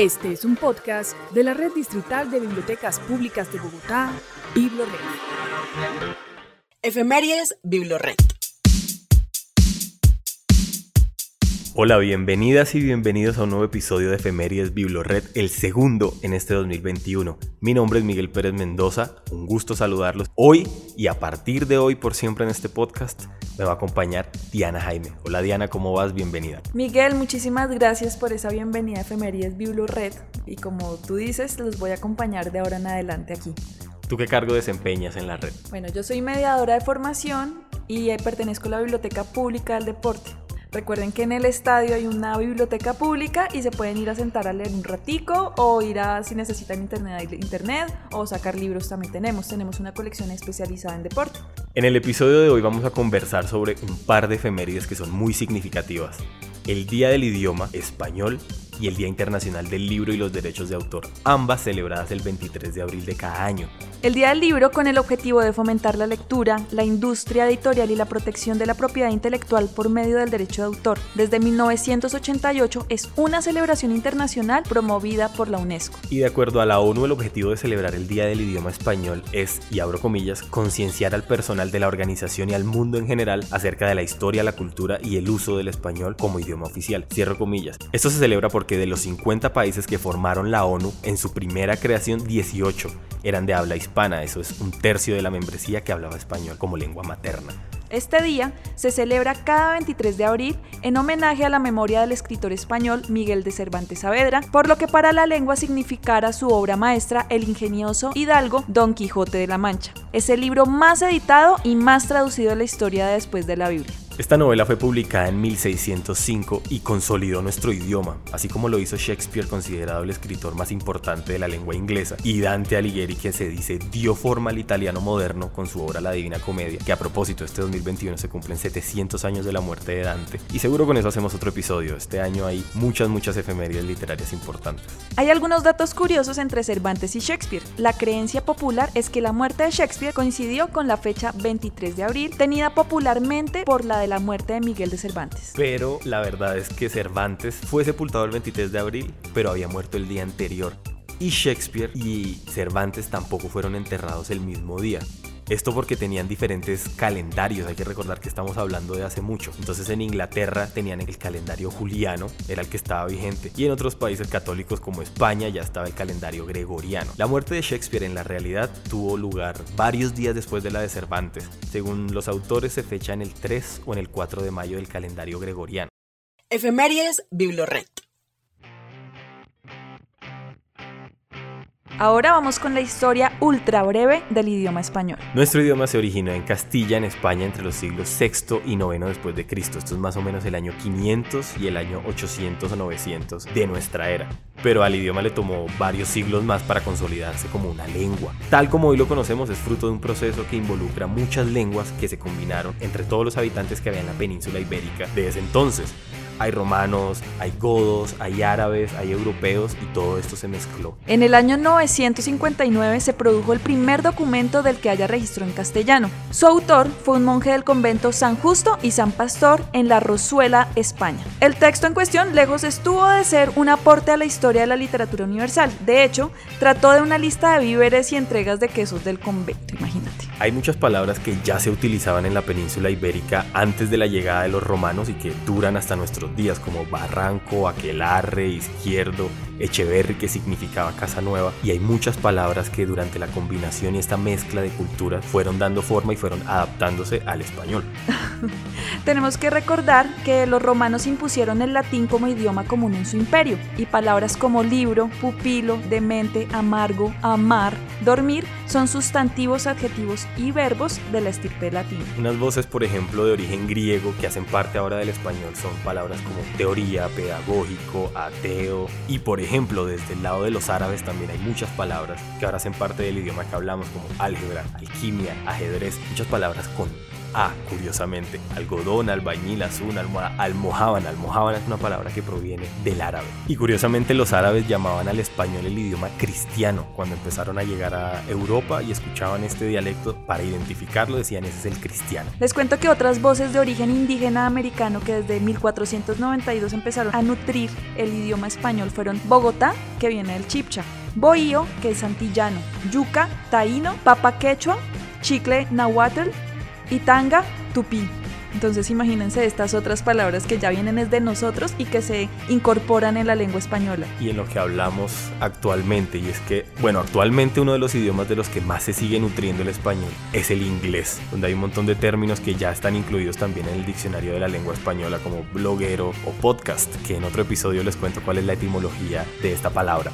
Este es un podcast de la Red Distrital de Bibliotecas Públicas de Bogotá, BibloRed. Efemérides BibloRed. Hola, bienvenidas y bienvenidos a un nuevo episodio de Efemérides BibloRed, el segundo en este 2021. Mi nombre es Miguel Pérez Mendoza, un gusto saludarlos hoy y a partir de hoy por siempre en este podcast me va a acompañar Diana Jaime. Hola Diana, ¿cómo vas? Bienvenida. Miguel, muchísimas gracias por esa bienvenida a Efemérides BibloRed y como tú dices, los voy a acompañar de ahora en adelante aquí. ¿Tú qué cargo desempeñas en la red? Bueno, yo soy mediadora de formación y pertenezco a la Biblioteca Pública del Deporte. Recuerden que en el estadio hay una biblioteca pública y se pueden ir a sentar a leer un ratico o ir a si necesitan internet, o sacar libros también tenemos. Tenemos una colección especializada en deporte. En el episodio de hoy vamos a conversar sobre un par de efemérides que son muy significativas. El Día del Idioma Español y el Día Internacional del Libro y los Derechos de Autor, ambas celebradas el 23 de abril de cada año. El Día del Libro con el objetivo de fomentar la lectura, la industria editorial y la protección de la propiedad intelectual por medio del derecho de autor. Desde 1988 es una celebración internacional promovida por la UNESCO. Y de acuerdo a la ONU, el objetivo de celebrar el Día del Idioma Español es, y abro comillas, concienciar al personal de la organización y al mundo en general acerca de la historia, la cultura y el uso del español como idioma oficial. Cierro comillas. Esto se celebra porque de los 50 países que formaron la ONU, en su primera creación 18 eran de habla hispana, eso es un tercio de la membresía que hablaba español como lengua materna. Este día se celebra cada 23 de abril en homenaje a la memoria del escritor español Miguel de Cervantes Saavedra, por lo que para la lengua significara su obra maestra El ingenioso hidalgo Don Quijote de la Mancha. Es el libro más editado y más traducido de la historia después de la Biblia. Esta novela fue publicada en 1605 y consolidó nuestro idioma, así como lo hizo Shakespeare, considerado el escritor más importante de la lengua inglesa, y Dante Alighieri, que se dice dio forma al italiano moderno con su obra La Divina Comedia, que a propósito este 2021 se cumplen 700 años de la muerte de Dante, y seguro con eso hacemos otro episodio. Este año hay muchas, muchas efemérides literarias importantes. Hay algunos datos curiosos entre Cervantes y Shakespeare. La creencia popular es que la muerte de Shakespeare coincidió con la fecha 23 de abril, tenida popularmente por la de la muerte de Miguel de Cervantes. Pero la verdad es que Cervantes fue sepultado el 23 de abril, pero había muerto el día anterior. Y Shakespeare y Cervantes tampoco fueron enterrados el mismo día. Esto porque tenían diferentes calendarios, hay que recordar que estamos hablando de hace mucho. Entonces en Inglaterra tenían el calendario juliano, era el que estaba vigente, y en otros países católicos como España ya estaba el calendario gregoriano. La muerte de Shakespeare en la realidad tuvo lugar varios días después de la de Cervantes. Según los autores se fecha en el 3 o en el 4 de mayo del calendario gregoriano. Efemérides BibloRed. Ahora vamos con la historia ultra breve del idioma español. Nuestro idioma se originó en Castilla, en España, entre los siglos VI y IX después de Cristo. Esto es más o menos el año 500 y el año 800 o 900 de nuestra era. Pero al idioma le tomó varios siglos más para consolidarse como una lengua. Tal como hoy lo conocemos, es fruto de un proceso que involucra muchas lenguas que se combinaron entre todos los habitantes que había en la península ibérica de ese entonces. Hay romanos, hay godos, hay árabes, hay europeos y todo esto se mezcló. En el año 959 se produjo el primer documento del que haya registro en castellano. Su autor fue un monje del convento San Justo y San Pastor en La Rosuela, España. El texto en cuestión lejos estuvo de ser un aporte a la historia de la literatura universal. De hecho, trató de una lista de víveres y entregas de quesos del convento, imagínate. Hay muchas palabras que ya se utilizaban en la península ibérica antes de la llegada de los romanos y que duran hasta nuestros días, como barranco, aquelarre, izquierdo, Echeverri, que significaba casa nueva, y hay muchas palabras que durante la combinación y esta mezcla de culturas fueron dando forma y fueron adaptándose al español. Tenemos que recordar que los romanos impusieron el latín como idioma común en su imperio, y palabras como libro, pupilo, demente, amargo, amar, dormir son sustantivos, adjetivos y verbos de la estirpe latina. Unas voces, por ejemplo, de origen griego que hacen parte ahora del español son palabras como teoría, pedagógico, ateo, y por ejemplo, desde el lado de los árabes también hay muchas palabras que ahora hacen parte del idioma que hablamos como álgebra, alquimia, ajedrez, muchas palabras con A, curiosamente. Algodón, albañil, azul, almohada, almohábana. Almohábana es una palabra que proviene del árabe. Y curiosamente los árabes llamaban al español el idioma cristiano. Cuando empezaron a llegar a Europa y escuchaban este dialecto, para identificarlo decían ese es el cristiano. Les cuento que otras voces de origen indígena americano que desde 1492 empezaron a nutrir el idioma español fueron Bogotá, que viene del chipcha, Bohío, que es antillano, Yuca, taíno, Papa quechua, Chicle, nahuatl y Tanga, tupí. Entonces imagínense estas otras palabras que ya vienen de nosotros y que se incorporan en la lengua española. Y en lo que hablamos actualmente, y es que, bueno, actualmente uno de los idiomas de los que más se sigue nutriendo el español es el inglés, donde hay un montón de términos que ya están incluidos también en el diccionario de la lengua española como bloguero o podcast, que en otro episodio les cuento cuál es la etimología de esta palabra.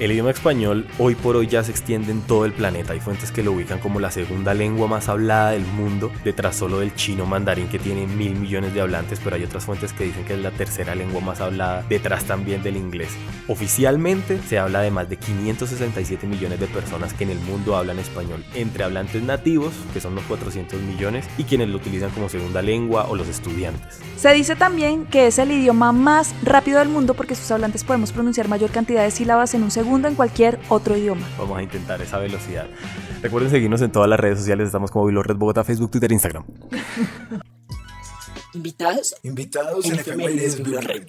El idioma español hoy por hoy ya se extiende en todo el planeta. Hay fuentes que lo ubican como la segunda lengua más hablada del mundo, detrás solo del chino mandarín que tiene mil millones de hablantes, pero hay otras fuentes que dicen que es la tercera lengua más hablada, detrás también del inglés. Oficialmente se habla de más de 567 millones de personas que en el mundo hablan español, entre hablantes nativos, que son los 400 millones, y quienes lo utilizan como segunda lengua o los estudiantes. Se dice también que es el idioma más rápido del mundo porque sus hablantes podemos pronunciar mayor cantidad de sílabas en un segundo segundo en cualquier otro idioma. Vamos a intentar esa velocidad. Recuerden seguirnos en todas las redes sociales. Estamos como Red Bogotá, Facebook, Twitter, Instagram. Invitados. Invitados en, en Red.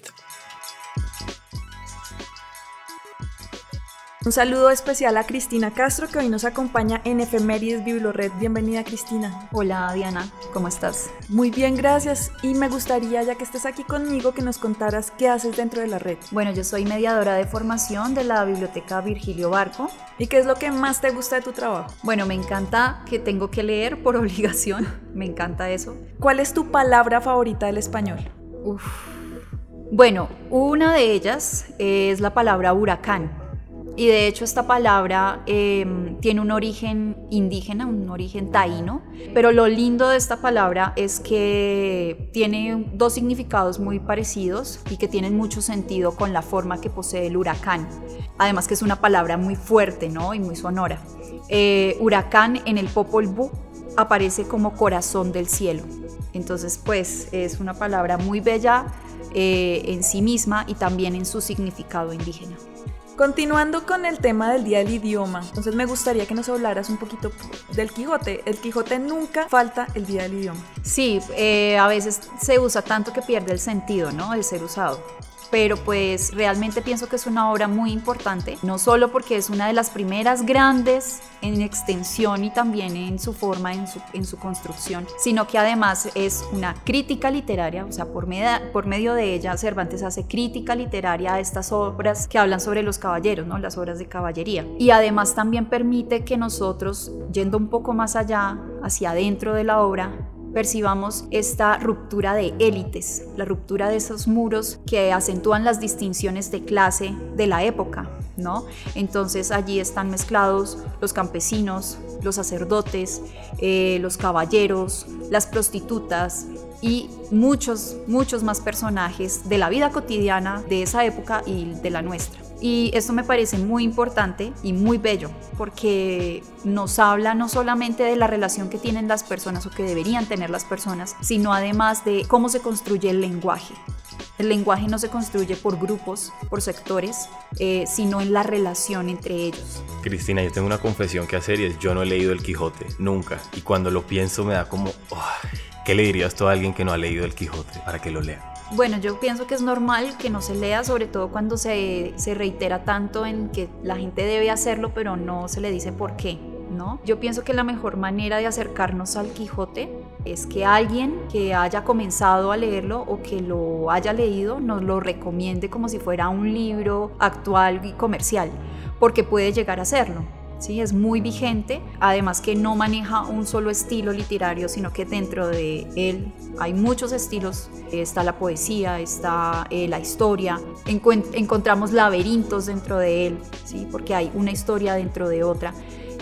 Un saludo especial a Cristina Castro que hoy nos acompaña en Efemérides Biblored. Bienvenida Cristina. Hola Diana, ¿cómo estás? Muy bien, gracias. Y me gustaría, ya que estés aquí conmigo, que nos contaras qué haces dentro de la red. Bueno, yo soy mediadora de formación de la Biblioteca Virgilio Barco. ¿Y qué es lo que más te gusta de tu trabajo? Bueno, me encanta que tengo que leer por obligación. me encanta eso. ¿Cuál es tu palabra favorita del español? Uf. Bueno, una de ellas es la palabra huracán y de hecho esta palabra em, tiene un origen indígena, un origen taíno, pero lo lindo de esta palabra es que tiene dos significados muy parecidos y que tienen mucho sentido con la forma que posee el huracán. Además que es una palabra muy fuerte ¿no? y muy sonora. Eh, huracán en el Popol Vuh aparece como corazón del cielo. Entonces pues es una palabra muy bella eh, en sí misma y también en su significado indígena. Continuando con el tema del día del idioma, entonces me gustaría que nos hablaras un poquito del Quijote. El Quijote nunca falta el día del idioma. Sí, eh, a veces se usa tanto que pierde el sentido, ¿no? El ser usado pero pues realmente pienso que es una obra muy importante, no solo porque es una de las primeras grandes en extensión y también en su forma, en su, construcción, sino que además es una crítica literaria, o sea, por, por medio de ella Cervantes hace crítica literaria a estas obras que hablan sobre los caballeros, ¿no? las obras de caballería. Y además también permite que nosotros, yendo un poco más allá, hacia adentro de la obra, percibamos esta ruptura de élites, la ruptura de esos muros que acentúan las distinciones de clase de la época, ¿no? Entonces allí están mezclados los campesinos, los sacerdotes, eh, los caballeros, las prostitutas y muchos, muchos más personajes de la vida cotidiana de esa época y de la nuestra. Y esto me parece muy importante y muy bello, porque nos habla no solamente de la relación que tienen las personas o que deberían tener las personas, sino además de cómo se construye el lenguaje. El lenguaje no se construye por grupos, por sectores, eh, sino en la relación entre ellos. Cristina, yo tengo una confesión que hacer y es yo no he leído El Quijote, nunca. Y cuando lo pienso me da como, ¿qué le dirías tú a alguien que no ha leído El Quijote para que lo lea? Bueno, yo pienso que es normal que no se lea, sobre todo cuando se, se, reitera tanto en que la gente debe hacerlo, pero no se le dice por qué, ¿no? Yo pienso que la mejor manera de acercarnos al Quijote es que alguien que haya comenzado a leerlo o que lo haya leído nos lo recomiende como si fuera un libro actual y comercial, porque puede llegar a serlo. ¿Sí? es muy vigente, además que no maneja un solo estilo literario, sino que dentro de él hay muchos estilos, está la poesía, está eh, la historia, encontramos laberintos dentro de él, ¿sí? porque hay una historia dentro de otra.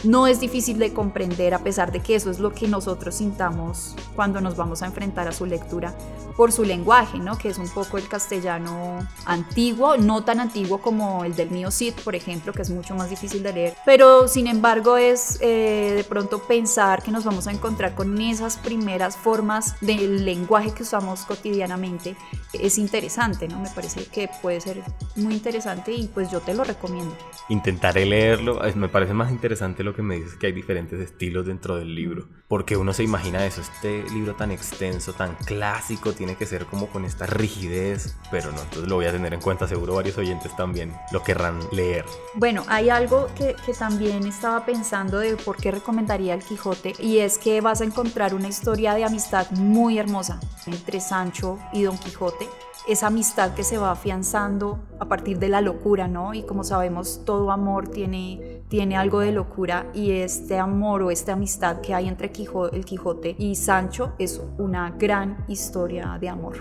No es difícil de comprender a pesar de que eso es lo que nosotros sintamos cuando nos vamos a enfrentar a su lectura por su lenguaje, ¿no? que es un poco el castellano antiguo, no tan antiguo como el del mío Cid, por ejemplo, que es mucho más difícil de leer, pero sin embargo es eh, de pronto pensar que nos vamos a encontrar con esas primeras formas del lenguaje que usamos cotidianamente es interesante, ¿no? Me parece que puede ser muy interesante y pues yo te lo recomiendo. Intentaré leerlo, me parece más interesante lo que me dices que hay diferentes estilos dentro del libro, porque uno se imagina eso, este libro tan extenso, tan clásico, tiene que ser como con esta rigidez, pero no, entonces lo voy a tener en cuenta, seguro varios oyentes también lo querrán leer. Bueno, hay algo que, que también estaba pensando de por qué recomendaría el Quijote y es que vas a encontrar una historia de amistad muy hermosa entre Sancho y Don Quijote esa amistad que se va afianzando a partir de la locura, ¿no? Y como sabemos, todo amor tiene, tiene algo de locura y este amor o esta amistad que hay entre el Quijote y Sancho es una gran historia de amor.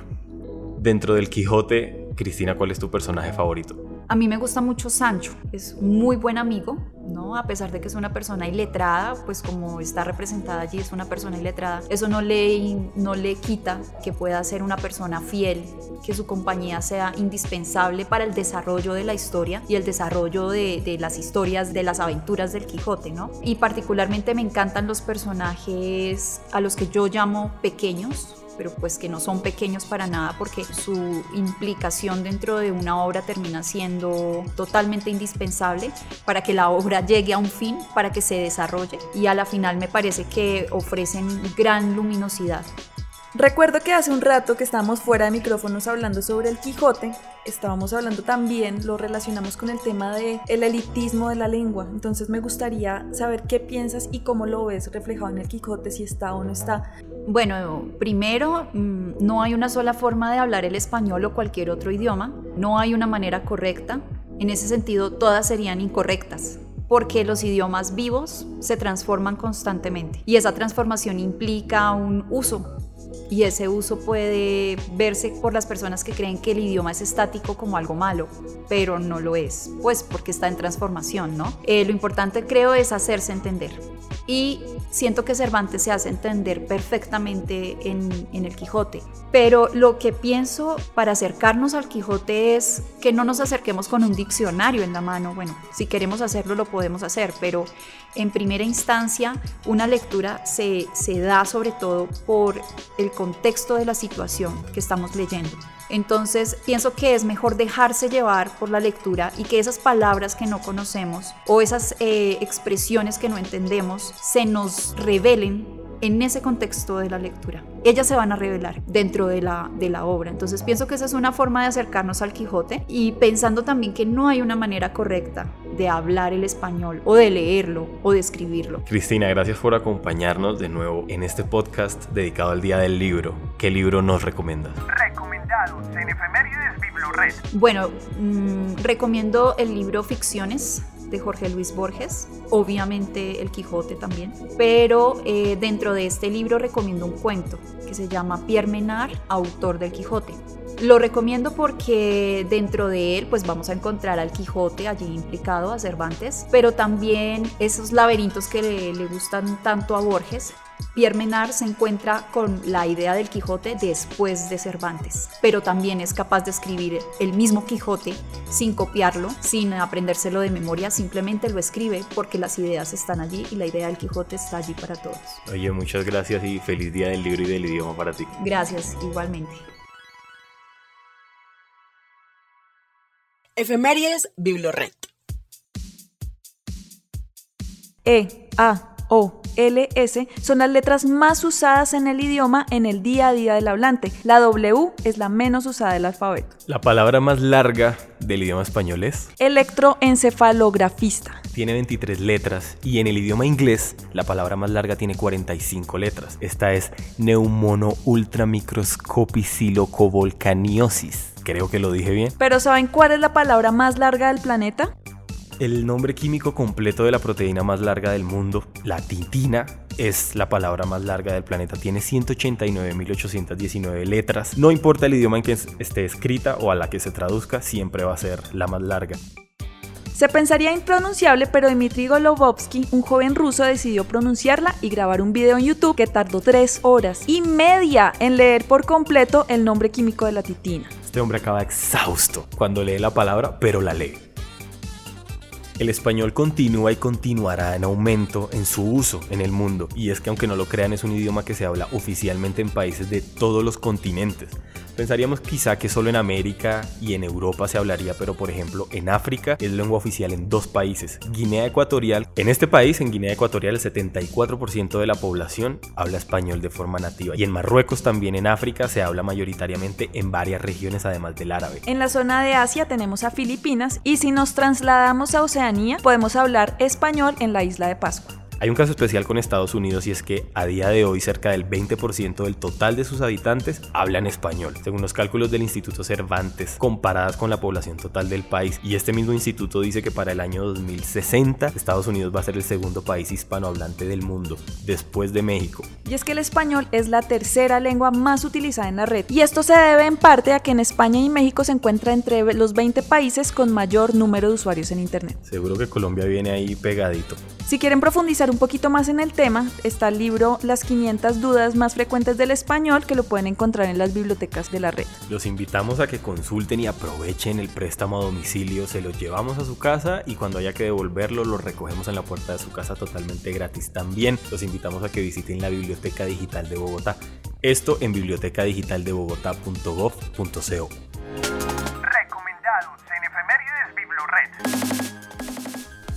Dentro del Quijote, Cristina, ¿cuál es tu personaje favorito? A mí me gusta mucho Sancho, es muy buen amigo, ¿no? A pesar de que es una persona iletrada, pues como está representada allí, es una persona iletrada, eso no le, no le quita que pueda ser una persona fiel, que su compañía sea indispensable para el desarrollo de la historia y el desarrollo de, de las historias, de las aventuras del Quijote, ¿no? Y particularmente me encantan los personajes a los que yo llamo pequeños, pero pues que no son pequeños para nada porque su implicación dentro de una obra termina siendo totalmente indispensable para que la obra llegue a un fin, para que se desarrolle y a la final me parece que ofrecen gran luminosidad. Recuerdo que hace un rato que estábamos fuera de micrófonos hablando sobre el Quijote, estábamos hablando también, lo relacionamos con el tema de el elitismo de la lengua. Entonces me gustaría saber qué piensas y cómo lo ves reflejado en el Quijote, si está o no está. Bueno, primero, mm, no hay una sola forma de hablar el español o cualquier otro idioma, no hay una manera correcta. En ese sentido, todas serían incorrectas porque los idiomas vivos se transforman constantemente y esa transformación implica un uso y ese uso puede verse por las personas que creen que el idioma es estático como algo malo, pero no lo es, pues porque está en transformación, ¿no? Eh, lo importante creo es hacerse entender. Y siento que Cervantes se hace entender perfectamente en, en, el Quijote. Pero lo que pienso para acercarnos al Quijote es que no nos acerquemos con un diccionario en la mano. Bueno, si queremos hacerlo lo podemos hacer, pero en primera instancia una lectura se, se da sobre todo por el contexto de la situación que estamos leyendo. Entonces pienso que es mejor dejarse llevar por la lectura y que esas palabras que no conocemos o esas eh, expresiones que no entendemos se nos revelen en ese contexto de la lectura. Ellas se van a revelar dentro de la, de la obra. Entonces pienso que esa es una forma de acercarnos al Quijote y pensando también que no hay una manera correcta de hablar el español o de leerlo o de escribirlo. Cristina, gracias por acompañarnos de nuevo en este podcast dedicado al Día del Libro. ¿Qué libro nos recomiendas? Recomendados en Efemérides Biblored. Bueno, mmm, recomiendo el libro Ficciones de Jorge Luis Borges, obviamente El Quijote también, pero eh, dentro de este libro recomiendo un cuento que se llama Pierre Menard, autor del Quijote. Lo recomiendo porque dentro de él pues vamos a encontrar al Quijote allí implicado, a Cervantes, pero también esos laberintos que le, le gustan tanto a Borges Pierre Menard se encuentra con la idea del Quijote después de Cervantes, pero también es capaz de escribir el mismo Quijote sin copiarlo, sin aprendérselo de memoria, simplemente lo escribe porque las ideas están allí y la idea del Quijote está allí para todos. Oye, muchas gracias y feliz día del libro y del idioma para ti. Gracias, igualmente. Efemérides Biblored. E, A, O, LS son las letras más usadas en el idioma en el día a día del hablante. La W es la menos usada del alfabeto. La palabra más larga del idioma español es electroencefalografista. Tiene 23 letras y en el idioma inglés la palabra más larga tiene 45 letras. Esta es neumono ultramicroscopicilocovolcaniosis. Creo que lo dije bien. Pero ¿saben cuál es la palabra más larga del planeta? El nombre químico completo de la proteína más larga del mundo, la titina, es la palabra más larga del planeta. Tiene 189.819 letras. No importa el idioma en que esté escrita o a la que se traduzca, siempre va a ser la más larga. Se pensaría impronunciable, pero Dmitry Golubovsky, un joven ruso, decidió pronunciarla y grabar un video en YouTube que tardó tres horas y media en leer por completo el nombre químico de la titina. Este hombre acaba exhausto cuando lee la palabra, pero la lee. El español continúa y continuará en aumento en su uso en el mundo, y es que aunque no lo crean es un idioma que se habla oficialmente en países de todos los continentes. Pensaríamos quizá que solo en América y en Europa se hablaría, pero por ejemplo en África es lengua oficial en dos países, Guinea Ecuatorial. En este país, en Guinea Ecuatorial, el 74% de la población habla español de forma nativa. Y en Marruecos también en África se habla mayoritariamente en varias regiones además del árabe. En la zona de Asia tenemos a Filipinas y si nos trasladamos a Oceanía podemos hablar español en la isla de Pascua. Hay un caso especial con Estados Unidos y es que a día de hoy cerca del 20% del total de sus habitantes hablan español, según los cálculos del Instituto Cervantes, comparadas con la población total del país. Y este mismo instituto dice que para el año 2060 Estados Unidos va a ser el segundo país hispanohablante del mundo, después de México. Y es que el español es la tercera lengua más utilizada en la red. Y esto se debe en parte a que en España y México se encuentra entre los 20 países con mayor número de usuarios en Internet. Seguro que Colombia viene ahí pegadito. Si quieren profundizar un poquito más en el tema, está el libro Las 500 dudas más frecuentes del español que lo pueden encontrar en las bibliotecas de la red. Los invitamos a que consulten y aprovechen el préstamo a domicilio, se los llevamos a su casa y cuando haya que devolverlo lo recogemos en la puerta de su casa totalmente gratis. También los invitamos a que visiten la Biblioteca Digital de Bogotá. Esto en bibliotecadigitaldebogotá.gov.co. Recomendados en Efemérides Biblored.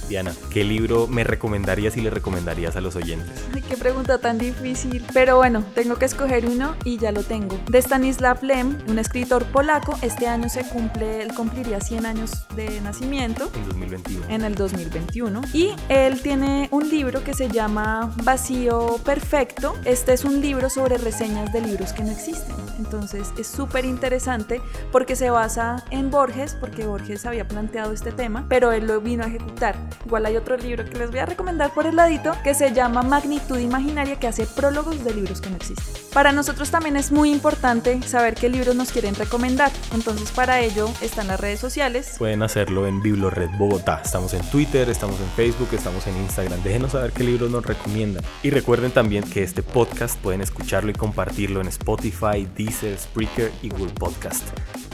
Diana, ¿qué libro me recomendarías y le recomendarías a los oyentes? Ay, qué pregunta tan difícil. Pero bueno, tengo que escoger uno y ya lo tengo. De Stanislav Lem, un escritor polaco. Este año se cumple, él cumpliría 100 años de nacimiento. En 2021. En el 2021. Y él tiene un libro que se llama Vacío Perfecto. Este es un libro sobre reseñas de libros que no existen. Entonces es súper interesante porque se basa en Borges, porque Borges había planteado este tema, pero él lo vino a ejecutar. Igual hay otro libro que les voy a recomendar por el ladito que se llama Magnitud Imaginaria que hace prólogos de libros que no existen. Para nosotros también es muy importante saber qué libros nos quieren recomendar. Entonces para ello están las redes sociales. Pueden hacerlo en Biblored Bogotá. Estamos en Twitter, estamos en Facebook, estamos en Instagram. Déjenos saber qué libros nos recomiendan. Y recuerden también que este podcast pueden escucharlo y compartirlo en Spotify, Deezer, Spreaker y Google Podcast.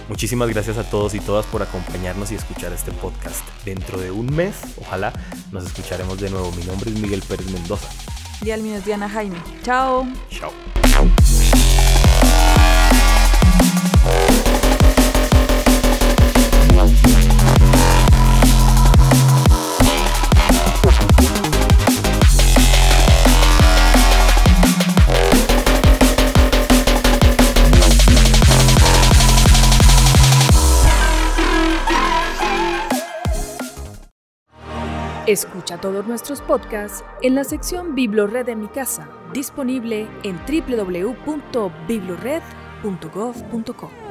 Muchísimas gracias a todos y todas por acompañarnos y escuchar este podcast. Dentro de un mes, ojalá, nos escucharemos de nuevo. Mi nombre es Miguel Pérez Mendoza. Y al mío es Diana Jaime. Chao. Chao. Escucha todos nuestros podcasts en la sección Biblored de mi casa, disponible en www.biblored.gov.co.